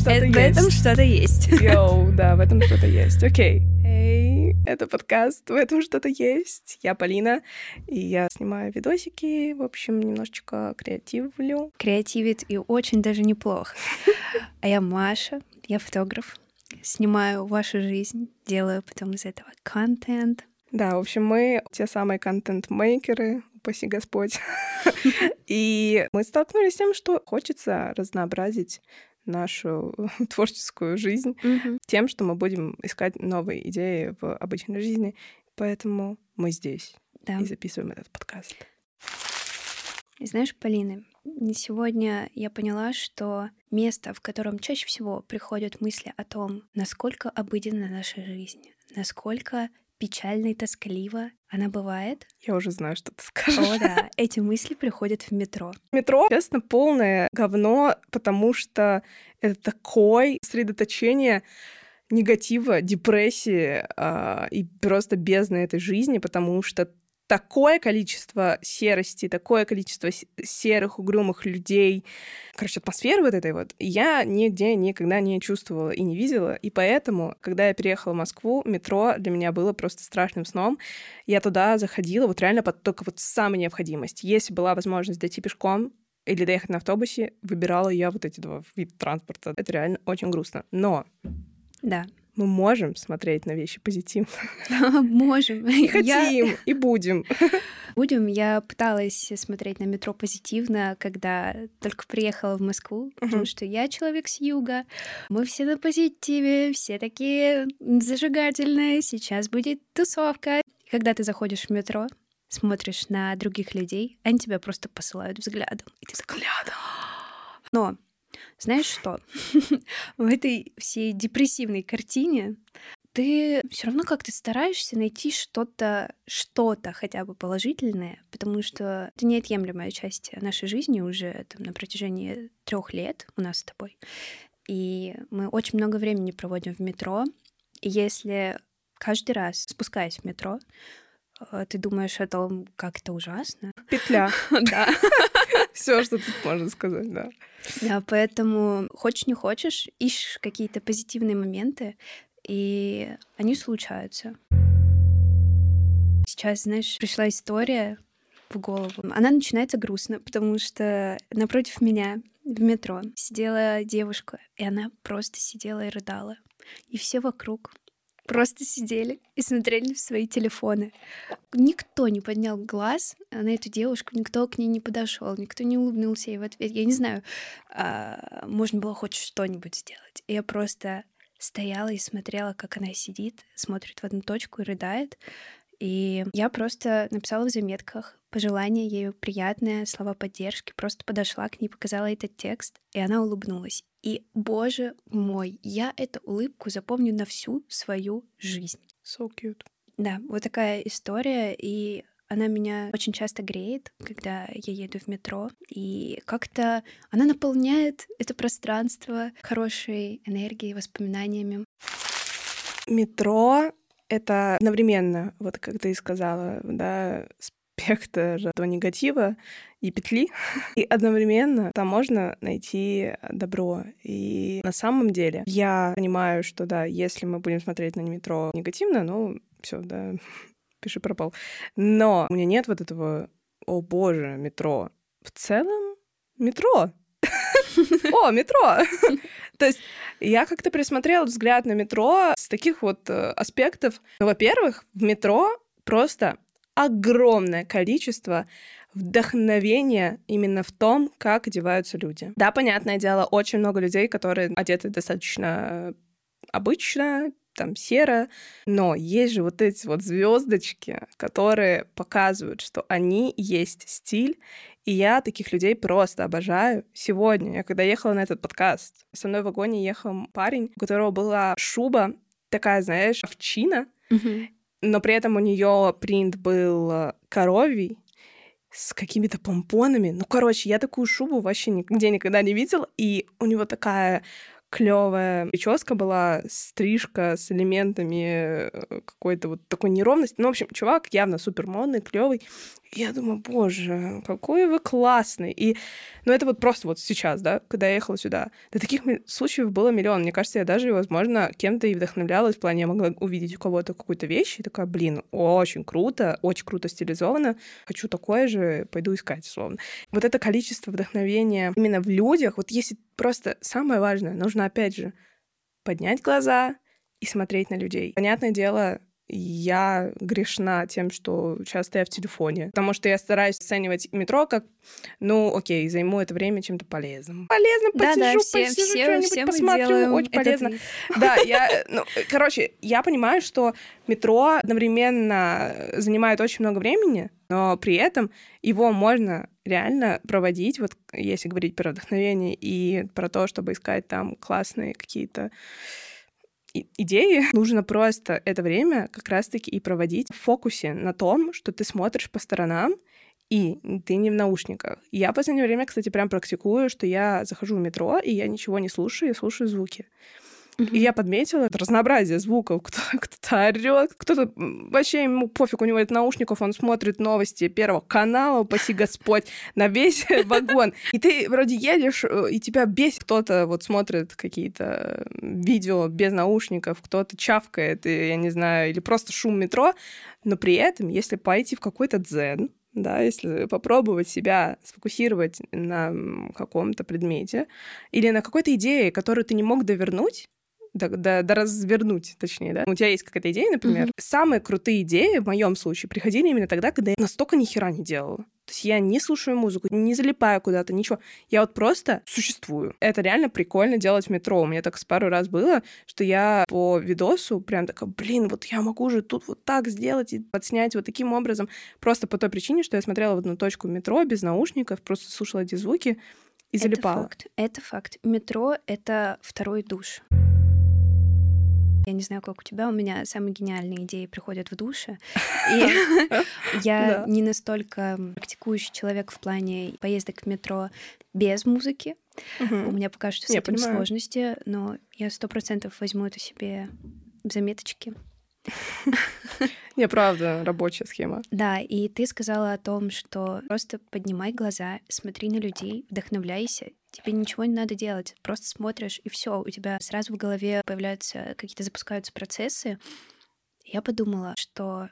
что-то Э, есть. В этом что-то есть. Йоу, да, в этом что-то есть. Окей. Эй, это подкаст, в этом что-то есть. Я Полина, и я снимаю видосики, в общем, немножечко креативлю. Креативит и очень даже неплохо. А я Маша, я фотограф. Снимаю вашу жизнь, делаю потом из этого контент. Да, в общем, мы те самые контент-мейкеры, упаси Господь. И мы столкнулись с тем, что хочется разнообразить нашу творческую жизнь тем, что мы будем искать новые идеи в обычной жизни. Поэтому мы здесь Да. и записываем этот подкаст. И знаешь, Полина, сегодня я поняла, что место, в котором чаще всего приходят мысли о том, насколько обыденна наша жизнь, насколько печально и тоскливо она бывает. Я уже знаю, что ты скажешь. О, да, эти мысли приходят в метро. Метро, честно, полное говно, потому что это такое сосредоточение негатива, депрессии а, и просто бездны этой жизни, потому что такое количество серости, такое количество серых, угрюмых людей, короче, атмосферы вот этой вот, я нигде никогда не чувствовала и не видела, и поэтому, когда я переехала в Москву, метро для меня было просто страшным сном. Я туда заходила вот реально под только вот самой необходимость. Если была возможность дойти пешком, или доехать на автобусе, выбирала я вот эти два вида транспорта. Это реально очень грустно. Но Да. Мы можем смотреть на вещи позитивно. Можем. И Я- хотим, и будем. Будем. Я пыталась смотреть на метро позитивно, когда только приехала в Москву, потому что я человек с юга. Мы все на позитиве, все такие зажигательные. Сейчас будет тусовка. Когда ты заходишь в метро, смотришь на других людей, они тебя просто посылают взглядом. И ты такой, Но знаешь что? В этой всей депрессивной картине ты все равно как-то стараешься найти что-то, что-то хотя бы положительное, потому что это неотъемлемая часть нашей жизни уже там, на протяжении трех лет у нас с тобой. И мы очень много времени проводим в метро. И если каждый раз, спускаясь в метро, ты думаешь о том, как это ужасно. Петля. Да. Все, что тут можно сказать, да. Да, поэтому хочешь не хочешь, ищешь какие-то позитивные моменты, и они случаются. Сейчас, знаешь, пришла история в голову. Она начинается грустно, потому что напротив меня в метро сидела девушка, и она просто сидела и рыдала. И все вокруг просто сидели и смотрели в свои телефоны. Никто не поднял глаз на эту девушку, никто к ней не подошел, никто не улыбнулся ей в ответ. Я не знаю, а, можно было хоть что-нибудь сделать. Я просто стояла и смотрела, как она сидит, смотрит в одну точку и рыдает. И я просто написала в заметках пожелание ей приятное, слова поддержки, просто подошла к ней, показала этот текст, и она улыбнулась. И, боже мой, я эту улыбку запомню на всю свою жизнь. So cute. Да, вот такая история, и она меня очень часто греет, когда я еду в метро, и как-то она наполняет это пространство хорошей энергией, воспоминаниями. Метро — это одновременно, вот как ты и сказала, да, спектр этого негатива и петли. И одновременно там можно найти добро. И на самом деле я понимаю, что да, если мы будем смотреть на метро негативно, ну, все, да, пиши пропал. Но у меня нет вот этого, о боже, метро. В целом, метро. О, метро! То есть я как-то присмотрела взгляд на метро с таких вот э, аспектов. Ну, во-первых, в метро просто огромное количество вдохновения именно в том, как одеваются люди. Да, понятное дело, очень много людей, которые одеты достаточно обычно, там серо, но есть же вот эти вот звездочки, которые показывают, что они есть стиль, и я таких людей просто обожаю. Сегодня, я когда ехала на этот подкаст, со мной в вагоне ехал парень, у которого была шуба такая, знаешь, овчина, но при этом у нее принт был коровий с какими-то помпонами. Ну, короче, я такую шубу вообще нигде никогда не видела, и у него такая клевая прическа была, стрижка с элементами э, какой-то вот такой неровности. Ну, в общем, чувак явно супер модный, клевый. Я думаю, боже, какой вы классный. И, ну, это вот просто вот сейчас, да, когда я ехала сюда. Да таких случаев было миллион. Мне кажется, я даже, возможно, кем-то и вдохновлялась. В плане, я могла увидеть у кого-то какую-то вещь и такая, блин, очень круто, очень круто стилизовано. Хочу такое же, пойду искать, словно. Вот это количество вдохновения именно в людях, вот если просто самое важное, нужно, опять же, поднять глаза и смотреть на людей. Понятное дело, я грешна тем, что часто я в телефоне. Потому что я стараюсь оценивать метро как, ну, окей, займу это время чем-то полезным. Полезно посижу, да, все, посижу, все, что-нибудь все посмотрю, очень полезно. Да, я, ну, короче, я понимаю, что метро одновременно занимает очень много времени, но при этом его можно реально проводить, вот если говорить про вдохновение и про то, чтобы искать там классные какие-то идеи, нужно просто это время как раз-таки и проводить в фокусе на том, что ты смотришь по сторонам, и ты не в наушниках. Я в последнее время, кстати, прям практикую, что я захожу в метро, и я ничего не слушаю, я слушаю звуки. И я подметила разнообразие звуков. Кто-то, кто орет, кто-то вообще ему пофиг, у него это наушников, он смотрит новости Первого канала, упаси Господь, на весь вагон. И ты вроде едешь, э, и тебя бесит. Кто-то вот смотрит какие-то видео без наушников, кто-то чавкает, и, я не знаю, или просто шум метро. Но при этом, если пойти в какой-то дзен, да, если попробовать себя сфокусировать на каком-то предмете или на какой-то идее, которую ты не мог довернуть, да, да, да развернуть, точнее, да. У тебя есть какая-то идея, например. Mm-hmm. Самые крутые идеи в моем случае приходили именно тогда, когда я настолько ни хера не делала. То есть я не слушаю музыку, не залипаю куда-то, ничего. Я вот просто существую. Это реально прикольно делать в метро. У меня так с пару раз было, что я по видосу прям такая, блин, вот я могу же тут вот так сделать и подснять вот таким образом. Просто по той причине, что я смотрела в одну точку метро без наушников, просто слушала эти звуки и залипала. Это факт. Это факт. Метро — это второй душ. Я не знаю, как у тебя, у меня самые гениальные идеи приходят в душе. И я не настолько практикующий человек в плане поездок в метро без музыки. У меня пока что с этим сложности, но я сто процентов возьму это себе в заметочки. Не, правда, рабочая схема. Да, и ты сказала о том, что просто поднимай глаза, смотри на людей, вдохновляйся. Тебе ничего не надо делать, просто смотришь, и все, у тебя сразу в голове появляются какие-то запускаются процессы. Я подумала, что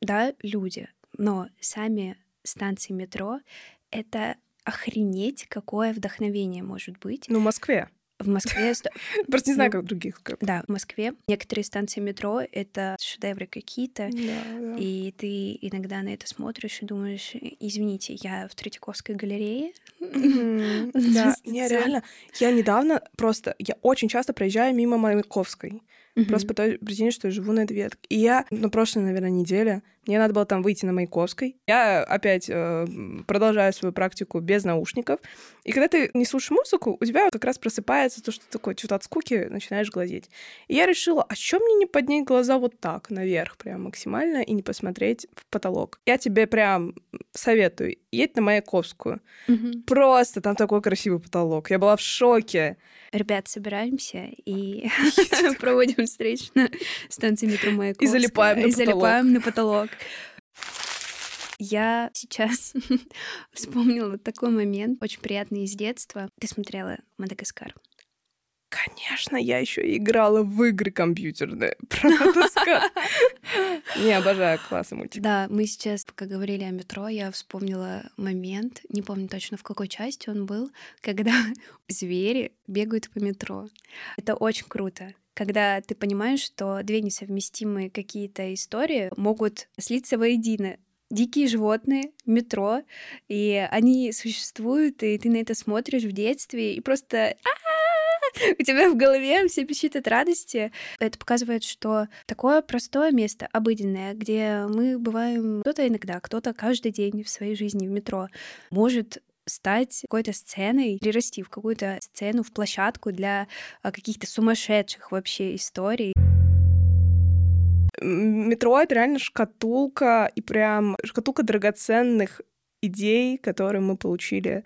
да, люди, но сами станции метро — это охренеть, какое вдохновение может быть. Ну, в Москве. В Москве... Просто не знаю, как в других. Да, в Москве некоторые станции метро — это шедевры какие-то, и ты иногда на это смотришь и думаешь, извините, я в Третьяковской галерее? Да, не, реально. Я недавно просто... Я очень часто проезжаю мимо Маяковской. Просто по той причине, что я живу на этой ветке. И я на прошлой, наверное, неделе мне надо было там выйти на Маяковской. Я опять э, продолжаю свою практику без наушников. И когда ты не слушаешь музыку, у тебя как раз просыпается то, что ты такое, что-то от скуки начинаешь глазеть. И я решила, а что мне не поднять глаза вот так, наверх, прям максимально, и не посмотреть в потолок? Я тебе прям советую, едь на Маяковскую. Угу. Просто там такой красивый потолок. Я была в шоке. Ребят, собираемся и проводим встречу на станции метро Маяковская. И залипаем на потолок. И залипаем на потолок. Я сейчас вспомнила такой момент, очень приятный из детства. Ты смотрела «Мадагаскар»? Конечно, я еще играла в игры компьютерные про Мадагаскар. Не обожаю классный мультик. Да, мы сейчас, пока говорили о метро, я вспомнила момент, не помню точно в какой части он был, когда звери бегают по метро. Это очень круто когда ты понимаешь, что две несовместимые какие-то истории могут слиться воедино дикие животные, метро, и они существуют, и ты на это смотришь в детстве, и просто у тебя в голове все пищит от радости. Это показывает, что такое простое место, обыденное, где мы бываем кто-то иногда, кто-то каждый день в своей жизни в метро, может стать какой-то сценой, перерасти в какую-то сцену, в площадку для а, каких-то сумасшедших вообще историй. Метро — это реально шкатулка, и прям шкатулка драгоценных идей, которые мы получили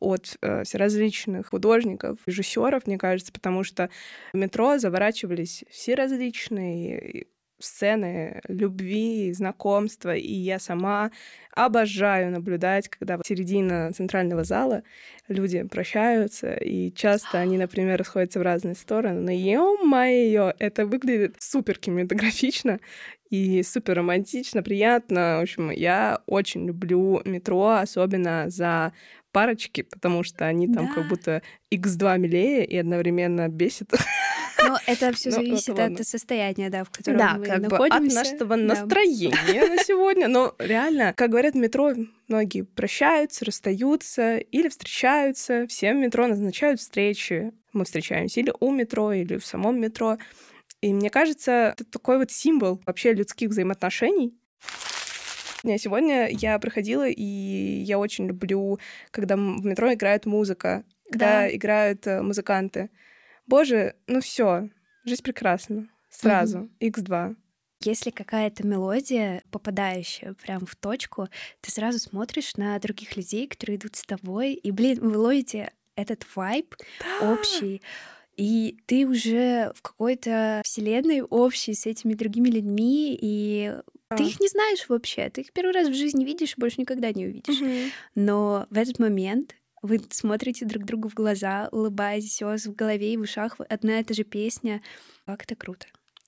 от э, различных художников, режиссеров, мне кажется, потому что в метро заворачивались все различные сцены любви, знакомства, и я сама обожаю наблюдать, когда в середине центрального зала люди прощаются, и часто они, например, расходятся в разные стороны, но ё-моё, это выглядит супер кинематографично и супер романтично, приятно. В общем, я очень люблю метро, особенно за парочки, потому что они там да. как будто x2 милее и одновременно бесит. Но это все ну, зависит от состояния, да, в котором да, мы как находимся. Бы от нашего настроения на сегодня. Но реально, как говорят в метро, многие прощаются, расстаются или встречаются. Всем в метро назначают встречи. Мы встречаемся или у метро, или в самом метро. И мне кажется, это такой вот символ вообще людских взаимоотношений. Сегодня я проходила, и я очень люблю, когда в метро играет музыка, когда да. играют э, музыканты. Боже, ну все, жизнь прекрасна. Сразу, угу. X2. Если какая-то мелодия, попадающая прям в точку, ты сразу смотришь на других людей, которые идут с тобой, и, блин, вы ловите этот вайб общий, и ты уже в какой-то вселенной общей с этими другими людьми, и а. ты их не знаешь вообще, ты их первый раз в жизни видишь больше никогда не увидишь. Угу. Но в этот момент вы смотрите друг другу в глаза, улыбаетесь, у вас в голове и в ушах одна и та же песня. Как это круто.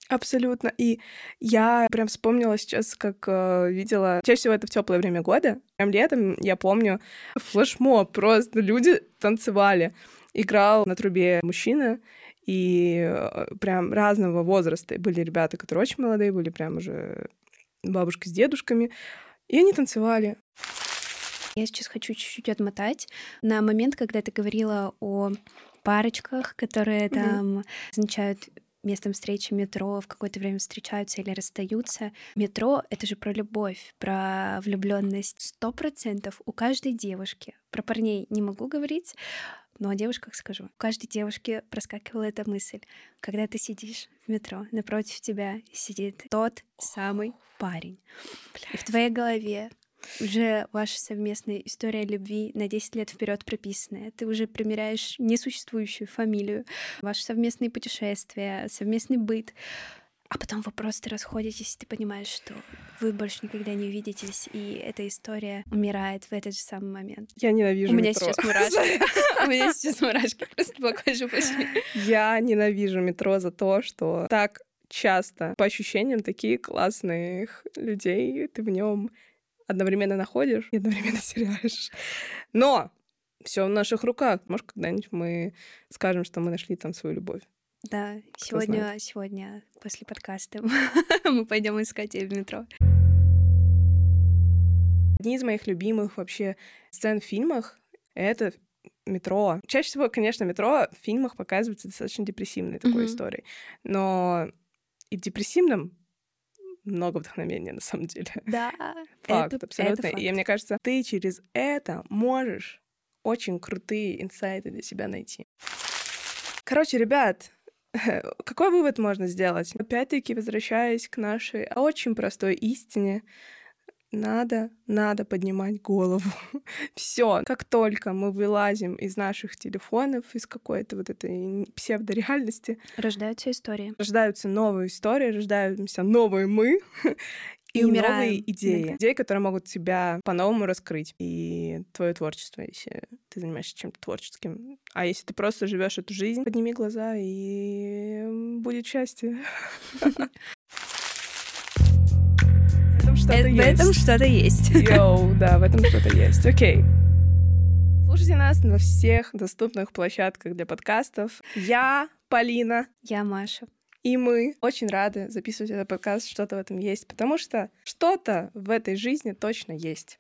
Абсолютно. И я прям вспомнила сейчас, как э, видела, чаще всего это в теплое время года. Прям летом, я помню, флешмоб, просто люди танцевали. Играл на трубе мужчина, и э, прям разного возраста. Были ребята, которые очень молодые, были прям уже бабушки с дедушками. И они танцевали. Я сейчас хочу чуть-чуть отмотать на момент, когда ты говорила о парочках, которые там mm-hmm. означают местом встречи метро, в какое-то время встречаются или расстаются. Метро — это же про любовь, про влюбленность. Сто процентов у каждой девушки. Про парней не могу говорить, но о девушках скажу. У каждой девушки проскакивала эта мысль. Когда ты сидишь в метро, напротив тебя сидит тот самый парень. Блядь. И в твоей голове уже ваша совместная история любви на 10 лет вперед прописанная. Ты уже примеряешь несуществующую фамилию, ваши совместные путешествия, совместный быт. А потом вы просто расходитесь, и ты понимаешь, что вы больше никогда не увидитесь, и эта история умирает в этот же самый момент. Я ненавижу У меня метро. сейчас мурашки. У меня сейчас мурашки просто по коже пошли. Я ненавижу метро за то, что так часто по ощущениям такие классных людей, ты в нем одновременно находишь и одновременно теряешь. Но все в наших руках. Может, когда-нибудь мы скажем, что мы нашли там свою любовь. Да, Кто сегодня, знает. сегодня после подкаста мы пойдем искать ее в метро. Одни из моих любимых вообще сцен в фильмах — это метро. Чаще всего, конечно, метро в фильмах показывается достаточно депрессивной такой mm-hmm. историей. Но и в депрессивном много вдохновения, на самом деле. Да, факт, это, абсолютно. Это факт. И мне кажется, ты через это можешь очень крутые инсайты для себя найти. Короче, ребят, какой вывод можно сделать? Опять-таки, возвращаясь к нашей очень простой истине, надо, надо поднимать голову. Все, как только мы вылазим из наших телефонов, из какой-то вот этой псевдореальности, рождаются истории. Рождаются новые истории, рождаются новые мы, и, и новые идеи. Иногда. Идеи, которые могут тебя по-новому раскрыть. И твое творчество, если ты занимаешься чем-то творческим. А если ты просто живешь эту жизнь, подними глаза, и будет счастье. что-то есть. В этом что-то есть. Йоу, да, в этом что-то есть. Окей. Слушайте нас на всех доступных площадках для подкастов. Я Полина. Я Маша. И мы очень рады записывать этот подкаст, что-то в этом есть, потому что что-то в этой жизни точно есть.